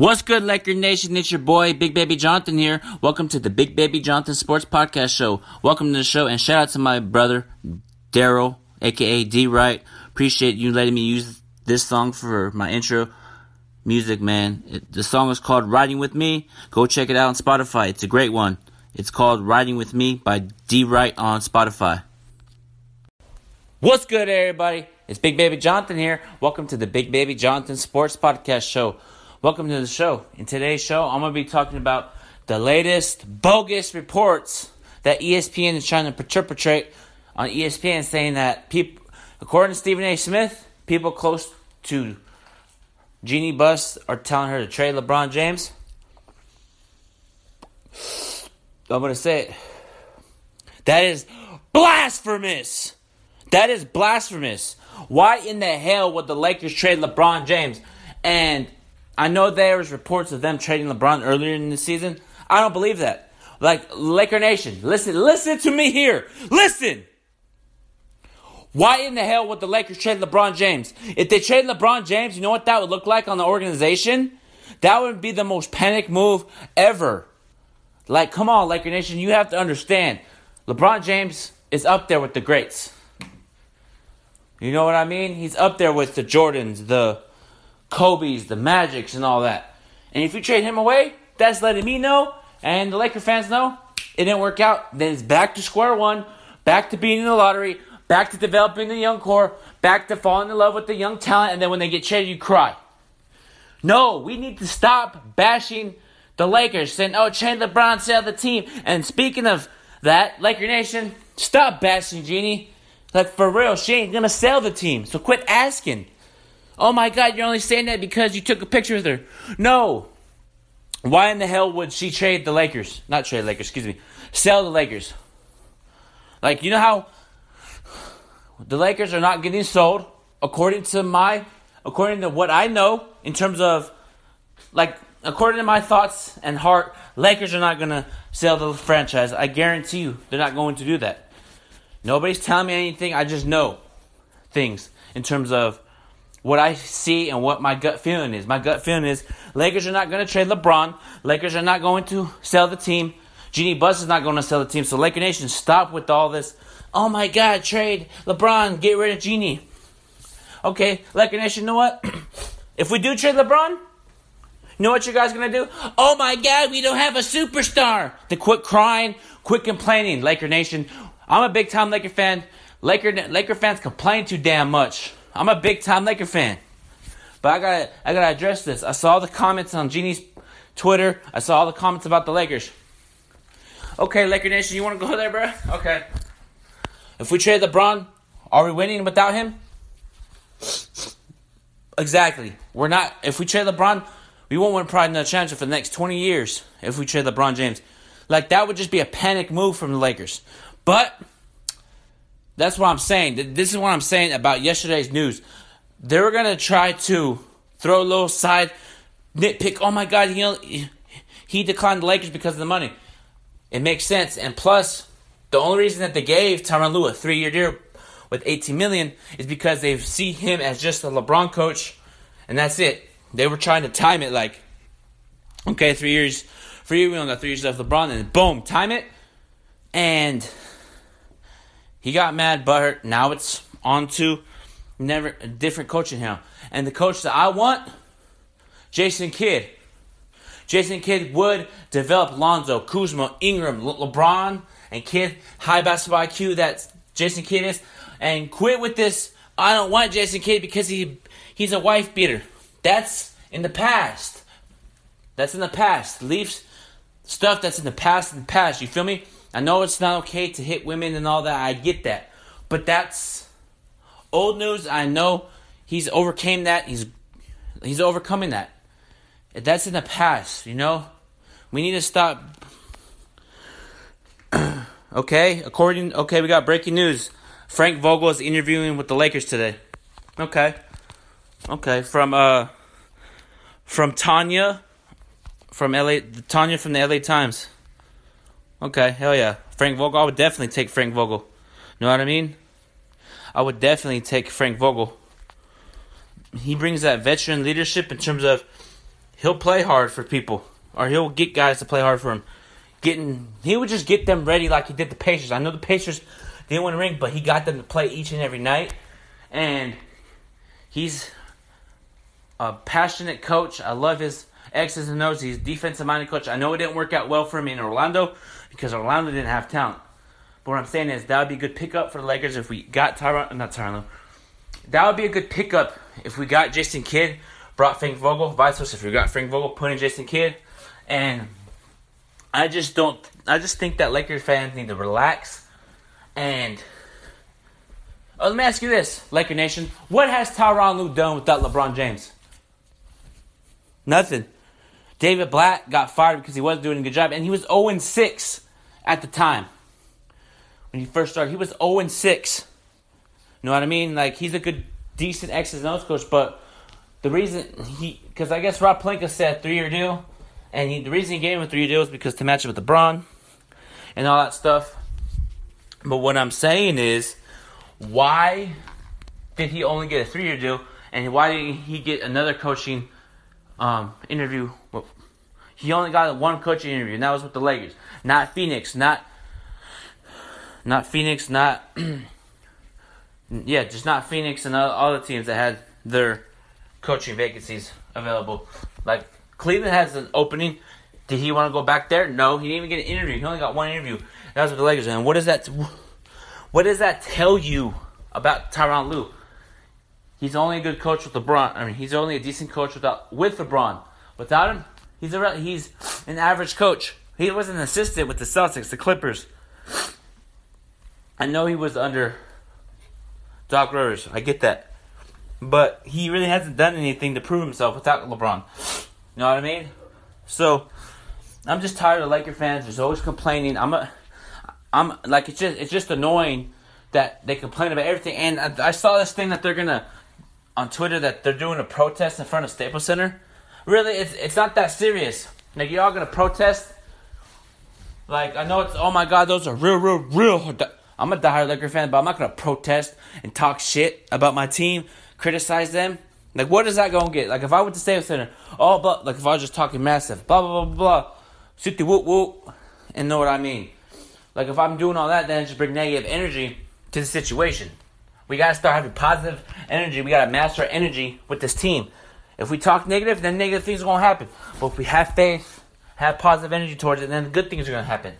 What's good, Laker Nation? It's your boy, Big Baby Jonathan here. Welcome to the Big Baby Jonathan Sports Podcast Show. Welcome to the show, and shout out to my brother, Daryl, aka D Right. Appreciate you letting me use this song for my intro music, man. It, the song is called Riding With Me. Go check it out on Spotify. It's a great one. It's called Riding With Me by D Right on Spotify. What's good, everybody? It's Big Baby Jonathan here. Welcome to the Big Baby Jonathan Sports Podcast Show. Welcome to the show. In today's show, I'm going to be talking about the latest bogus reports that ESPN is trying to perpetrate on ESPN, saying that people, according to Stephen A. Smith, people close to Jeanie Buss are telling her to trade LeBron James. I'm going to say it. That is blasphemous. That is blasphemous. Why in the hell would the Lakers trade LeBron James? And I know there was reports of them trading LeBron earlier in the season. I don't believe that. Like Laker Nation, listen, listen to me here. Listen. Why in the hell would the Lakers trade LeBron James? If they trade LeBron James, you know what that would look like on the organization? That would be the most panic move ever. Like, come on, Laker Nation, you have to understand. LeBron James is up there with the greats. You know what I mean? He's up there with the Jordans, the Kobe's, the Magics, and all that. And if you trade him away, that's letting me know and the Laker fans know it didn't work out. Then it's back to square one, back to being in the lottery, back to developing the young core, back to falling in love with the young talent, and then when they get traded, you cry. No, we need to stop bashing the Lakers, saying, oh, trade LeBron, sell the team. And speaking of that, Laker Nation, stop bashing Jeanie. Like, for real, she ain't gonna sell the team, so quit asking. Oh my God, you're only saying that because you took a picture with her. No. Why in the hell would she trade the Lakers? Not trade Lakers, excuse me. Sell the Lakers. Like, you know how the Lakers are not getting sold according to my according to what I know in terms of like according to my thoughts and heart, Lakers are not going to sell the franchise. I guarantee you they're not going to do that. Nobody's telling me anything. I just know things in terms of what I see and what my gut feeling is. My gut feeling is Lakers are not going to trade LeBron. Lakers are not going to sell the team. Jeanie Buss is not going to sell the team. So Laker Nation, stop with all this. Oh my God, trade LeBron, get rid of Jeanie. Okay, Laker Nation, you know what? if we do trade LeBron, you know what you guys gonna do? Oh my God, we don't have a superstar. To quit crying, quit complaining, Laker Nation. I'm a big time Laker fan. Laker Laker fans complain too damn much. I'm a big time Laker fan. But I gotta I gotta address this. I saw the comments on Jeanie's Twitter. I saw all the comments about the Lakers. Okay, Laker Nation, you wanna go there, bro? Okay. If we trade LeBron, are we winning without him? Exactly. We're not if we trade LeBron, we won't win Pride in the championship for the next 20 years if we trade LeBron James. Like that would just be a panic move from the Lakers. But that's what I'm saying. This is what I'm saying about yesterday's news. They were gonna try to throw a little side nitpick. Oh my God, he he declined the Lakers because of the money. It makes sense, and plus, the only reason that they gave Tyronn Lue a three-year deal with 18 million is because they see him as just a LeBron coach, and that's it. They were trying to time it like, okay, three years, you, we only got three years left LeBron, and boom, time it, and he got mad, but now it's on to never a different coaching him. And the coach that I want, Jason Kidd. Jason Kidd would develop Lonzo, Kuzma, Ingram, Le- LeBron, and Kidd high basketball IQ that Jason Kidd is, and quit with this. I don't want Jason Kidd because he he's a wife beater. That's in the past. That's in the past. Leafs stuff that's in the past in the past. You feel me? I know it's not okay to hit women and all that. I get that. But that's old news. I know he's overcame that. He's he's overcoming that. That's in the past, you know? We need to stop Okay, according okay, we got breaking news. Frank Vogel is interviewing with the Lakers today. Okay. Okay, from uh from Tanya from LA Tanya from the LA Times. Okay, hell yeah. Frank Vogel, I would definitely take Frank Vogel. Know what I mean? I would definitely take Frank Vogel. He brings that veteran leadership in terms of he'll play hard for people, or he'll get guys to play hard for him. Getting he would just get them ready like he did the Pacers. I know the Pacers didn't win a ring, but he got them to play each and every night, and he's a passionate coach. I love his X's and O's. He's defensive minded coach. I know it didn't work out well for him in Orlando because Orlando didn't have talent. But what I'm saying is that would be a good pickup for the Lakers if we got Tyronn, not Tyronn. That would be a good pickup if we got Jason Kidd, brought Frank Vogel, vice versa. If we got Frank Vogel, put in Jason Kidd, and I just don't. I just think that Lakers fans need to relax. And oh, let me ask you this, Laker Nation: What has Tyronn Lue done without LeBron James? Nothing. David Blatt got fired because he wasn't doing a good job, and he was 0 6 at the time. When he first started, he was 0 6. You know what I mean? Like, he's a good, decent X's and O's coach, but the reason he, because I guess Rob Pelinka said three year deal, and he, the reason he gave him a three year deal is because to match it with LeBron and all that stuff. But what I'm saying is, why did he only get a three year deal, and why did he get another coaching um, interview? He only got one coaching interview, and that was with the Lakers, not Phoenix, not not Phoenix, not yeah, just not Phoenix and all the teams that had their coaching vacancies available. Like Cleveland has an opening. Did he want to go back there? No, he didn't even get an interview. He only got one interview. That was with the Lakers. And what does that? What does that tell you about Tyronn Lue? He's only a good coach with LeBron. I mean, he's only a decent coach without with LeBron. Without him, he's a he's an average coach. He was an assistant with the Celtics, the Clippers. I know he was under Doc Rivers. I get that. But he really hasn't done anything to prove himself without LeBron. You know what I mean? So I'm just tired of Laker fans. There's always complaining. I'm a, I'm like it's just it's just annoying that they complain about everything. And I, I saw this thing that they're gonna on Twitter that they're doing a protest in front of Staples Center. Really, it's it's not that serious. Like y'all gonna protest? Like I know it's oh my god, those are real, real, real. I'm a diehard Laker fan, but I'm not gonna protest and talk shit about my team, criticize them. Like, what is that gonna get? Like, if I went to Staples Center, oh, but like if I was just talking massive, blah blah blah blah, city whoop whoop, and know what I mean. Like, if I'm doing all that, then just bring negative energy to the situation. We gotta start having positive energy. We gotta master our energy with this team. If we talk negative, then negative things are gonna happen. But if we have faith, have positive energy towards it, then good things are gonna happen.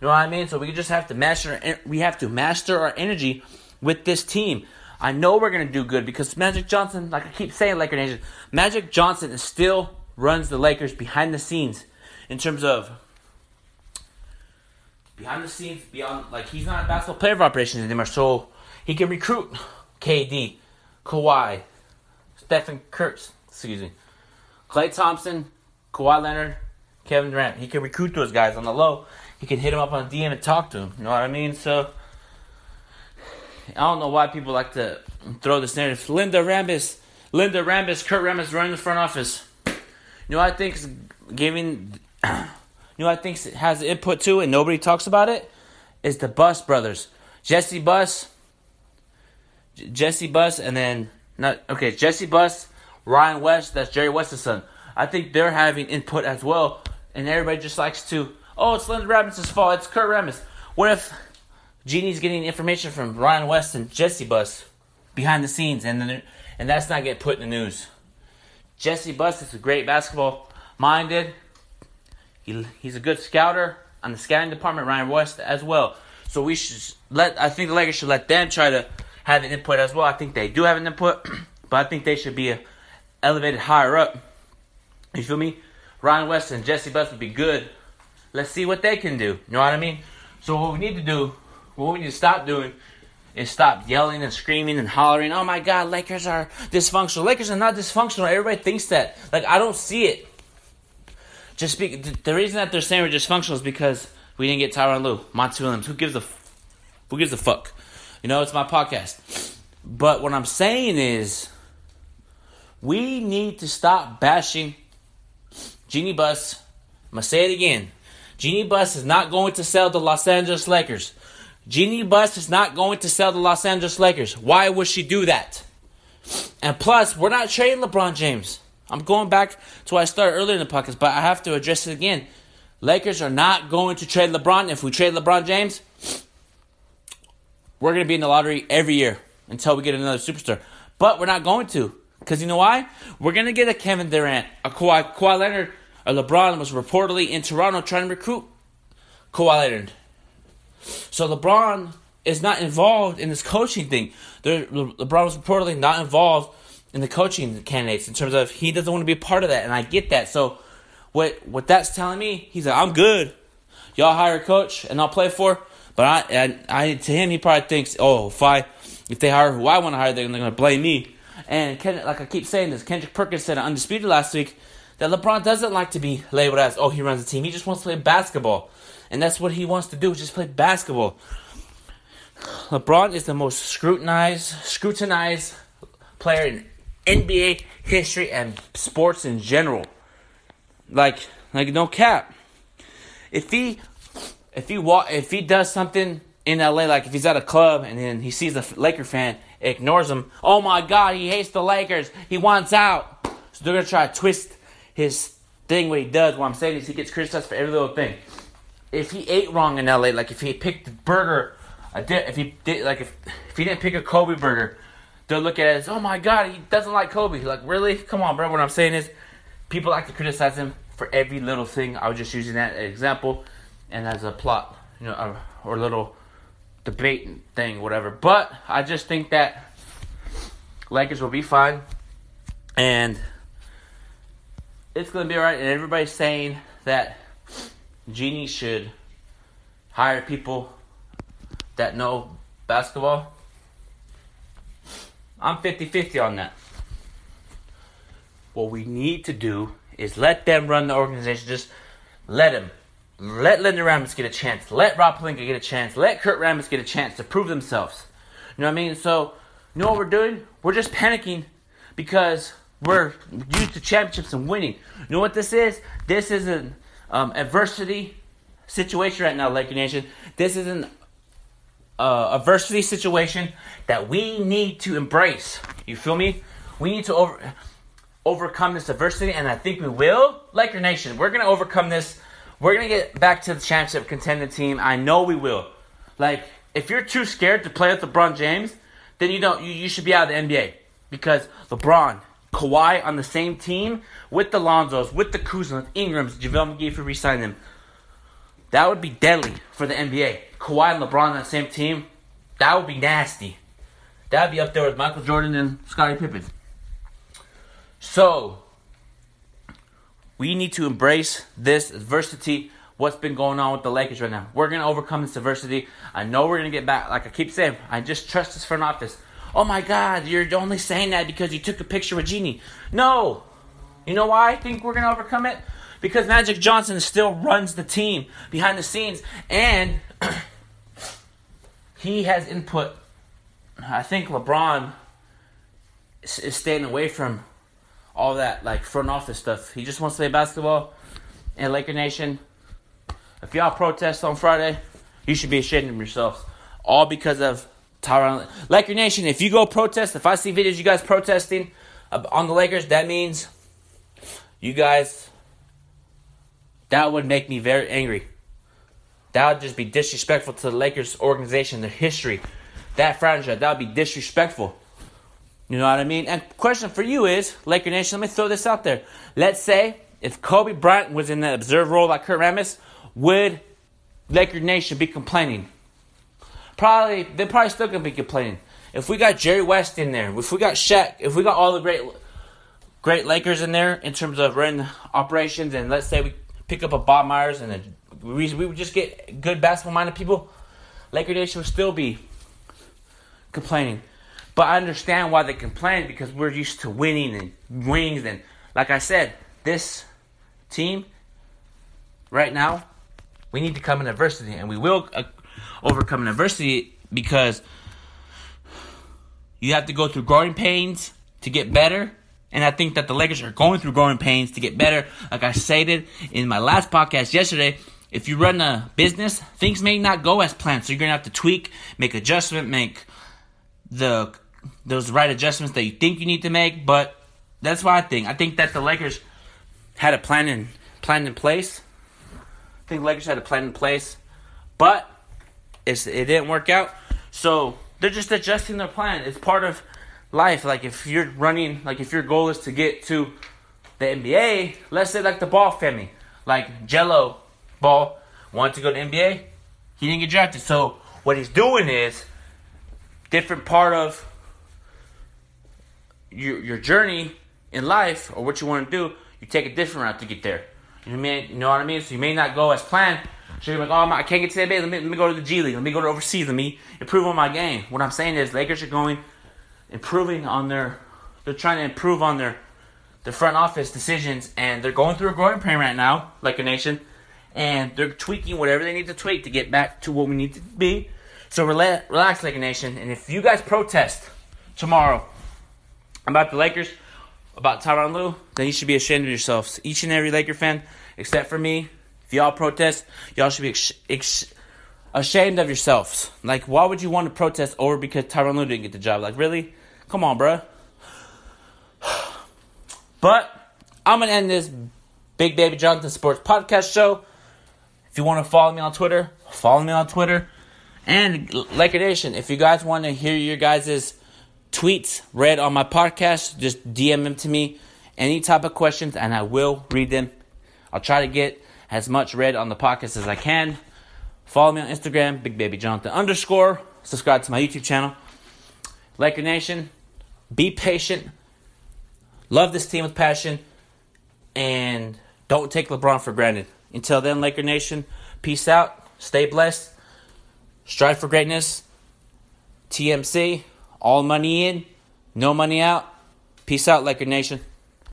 You know what I mean? So we just have to master. We have to master our energy with this team. I know we're gonna do good because Magic Johnson, like I keep saying, Laker Nation, Magic Johnson still runs the Lakers behind the scenes in terms of behind the scenes, beyond like he's not a basketball player of operations anymore, so he can recruit KD, Kawhi, Stephen Kurtz, excuse me, Klay Thompson, Kawhi Leonard, Kevin Durant. He can recruit those guys on the low he can hit him up on DM and talk to him. You know what I mean? So I don't know why people like to throw this narrative. Linda Rambis, Linda Rambis, Kurt Rambis running the front office. You know what I think is giving. You know what I think has input to, and nobody talks about it. Is the Buss brothers, Jesse Buss, Jesse Buss, and then not okay, Jesse Buss, Ryan West. That's Jerry West's son. I think they're having input as well, and everybody just likes to oh, it's Linda Rambis' fault. It's Kurt Rambis. What if Jeanie's getting information from Ryan West and Jesse Buss behind the scenes, and then, and that's not getting put in the news? Jesse Buss is a great basketball minded. He, he's a good scouter on the scouting department. Ryan West as well. So we should let. I think the Lakers should let them try to have an input as well. I think they do have an input, but I think they should be elevated higher up. You feel me? Ryan West and Jesse Buss would be good Let's see what they can do. You know what I mean? So what we need to do, what we need to stop doing, is stop yelling and screaming and hollering. Oh my God, Lakers are dysfunctional. Lakers are not dysfunctional. Everybody thinks that. Like I don't see it. Just be, the reason that they're saying we're dysfunctional is because we didn't get Tyronn Lue, Monty Williams. Who gives a who gives a fuck? You know, it's my podcast. But what I'm saying is, we need to stop bashing Jeanie Buss. I'm gonna say it again. Jeanie Buss is not going to sell the Los Angeles Lakers. Jeanie Buss is not going to sell the Los Angeles Lakers. Why would she do that? And plus, we're not trading LeBron James. I'm going back to what I started earlier in the podcast, but I have to address it again. Lakers are not going to trade LeBron. If we trade LeBron James, we're going to be in the lottery every year until we get another superstar. But we're not going to. Because you know why? We're going to get a Kevin Durant, a Kawhi, Kawhi Leonard, or LeBron was reportedly in Toronto trying to recruit Kawhi Leonard. So LeBron is not involved in this coaching thing. Le- LeBron was reportedly not involved in the coaching candidates in terms of he doesn't want to be a part of that, and I get that. So what what that's telling me, he's like, I'm good. Y'all hire a coach and I'll play for. But I, I, I to him, he probably thinks, oh, if I if they hire who I want to hire, they're, they're going to blame me. And Ken, like I keep saying this, Kendrick Perkins said Undisputed last week that LeBron doesn't like to be labeled as, oh, he runs a team. He just wants to play basketball. And that's what he wants to do, just play basketball. LeBron is the most scrutinized, scrutinized player in NBA history and sports in general. Like, like no cap. If he, if he walk, if he does something in LA, like if he's at a club and then he sees a Laker fan, ignores him. Oh my God, he hates the Lakers. He wants out. So they're gonna try to twist his thing. What he does, what I'm saying is he gets criticized for every little thing. If he ate wrong in LA, like if he picked the burger, if he did, like if if he didn't pick a Kobe burger, they'll look at it as, oh my God, he doesn't like Kobe. Like really? Come on, bro. What I'm saying is, people like to criticize him for every little thing. I was just using that example and as a plot, you know, or a little debate thing, whatever. But I just think that Lakers will be fine, and it's gonna be alright. And everybody's saying that Jeanie should hire people that know basketball. I'm 50-50 on that. What we need to do is let them run the organization. Just let them. Let Linda Rambis get a chance. Let Rob Pelinka get a chance. Let Kurt Rambis get a chance to prove themselves. You know what I mean? So, you know what we're doing? We're just panicking because we're used to championships and winning. You know what this is? This is an um, adversity situation right now, Laker Nation. This is an uh, adversity situation that we need to embrace. You feel me? We need to over overcome this adversity, and I think we will. Laker Nation, we're gonna overcome this we're gonna get back to the championship contending team. I know we will. Like, if you're too scared to play with LeBron James, then you don't. You, you should be out of the NBA because LeBron, Kawhi on the same team with the Lonzos, with the Kuzma, with Ingrams, JaVale McGee for re-signing them. That would be deadly for the NBA. Kawhi and LeBron on the same team. That would be nasty. That would be up there with Michael Jordan and Scottie Pippen. So, we need to embrace this adversity. What's been going on with the Lakers right now? We're gonna overcome this adversity. I know we're gonna get back. Like I keep saying, I just trust this front office. Oh my God, you're only saying that because you took a picture with Jeanie. No, you know why I think we're gonna overcome it? Because Magic Johnson still runs the team behind the scenes, and he has input. I think LeBron is staying away from all that like front office stuff. He just wants to play basketball. And Laker Nation, if y'all protest on Friday, you should be ashamed of yourselves. All because of Tyronn. Laker Nation, if you go protest, if I see videos you guys protesting on the Lakers, that means you guys. That would make me very angry. That would just be disrespectful to the Lakers organization, their history, that franchise. That would be disrespectful. You know what I mean? And question for you is, Laker Nation, let me throw this out there. Let's say if Kobe Bryant was in the observer role like Kurt Rambis, would Laker Nation be complaining? Probably, they're probably still gonna be complaining. If we got Jerry West in there, if we got Shaq, if we got all the great, great Lakers in there in terms of running operations, and let's say we pick up a Bob Myers and a, we we would just get good basketball minded people, Laker Nation would still be complaining. But I understand why they complain because we're used to winning and wings. And like I said, this team right now, we need to come in adversity. And we will uh, overcome adversity because you have to go through growing pains to get better. And I think that the Lakers are going through growing pains to get better. Like I stated in my last podcast yesterday, if you run a business, things may not go as planned. So you're going to have to tweak, make adjustment, make the those right adjustments that you think you need to make, but that's what I think. I think that the Lakers had a plan in plan in place. I think Lakers had a plan in place, but it's, it didn't work out. So they're just adjusting their plan. It's part of life. Like if you're running, like if your goal is to get to the NBA, let's say like the Ball family, like Gelo Ball wanted to go to NBA, he didn't get drafted. So what he's doing is different part of your your journey in life or what you want to do, you take a different route to get there. You mean? You know what I mean? So you may not go as planned. So you're like, oh, my, I can't get to the NBA. Let me, let me go to the G League. Let me go to overseas. Let me improve on my game. What I'm saying is, Lakers are going, improving on their, they're trying to improve on their, their front office decisions, and they're going through a growing pain right now, Laker Nation, and they're tweaking whatever they need to tweak to get back to what we need to be. So relax, relax, Laker Nation. And if you guys protest tomorrow about the Lakers, about Tyronn Lue, then you should be ashamed of yourselves. Each and every Laker fan, except for me, if y'all protest, y'all should be ex- ex- ashamed of yourselves. Like, why would you want to protest over because Tyronn Lue didn't get the job? Like, really? Come on, bruh. But I'm gonna end this Big Baby Jonathan Sports Podcast show. If you want to follow me on Twitter, follow me on Twitter. And Laker Nation, if you guys want to hear your guys' tweets read on my podcast, just DM them to me. Any type of questions, and I will read them. I'll try to get as much read on the podcast as I can. Follow me on Instagram, Big Baby Jonathan underscore. Subscribe to my YouTube channel. Laker Nation, be patient. Love this team with passion. And don't take LeBron for granted. Until then, Laker Nation, peace out. Stay blessed. Strive for greatness. TMC, all money in, no money out. Peace out, Laker Nation.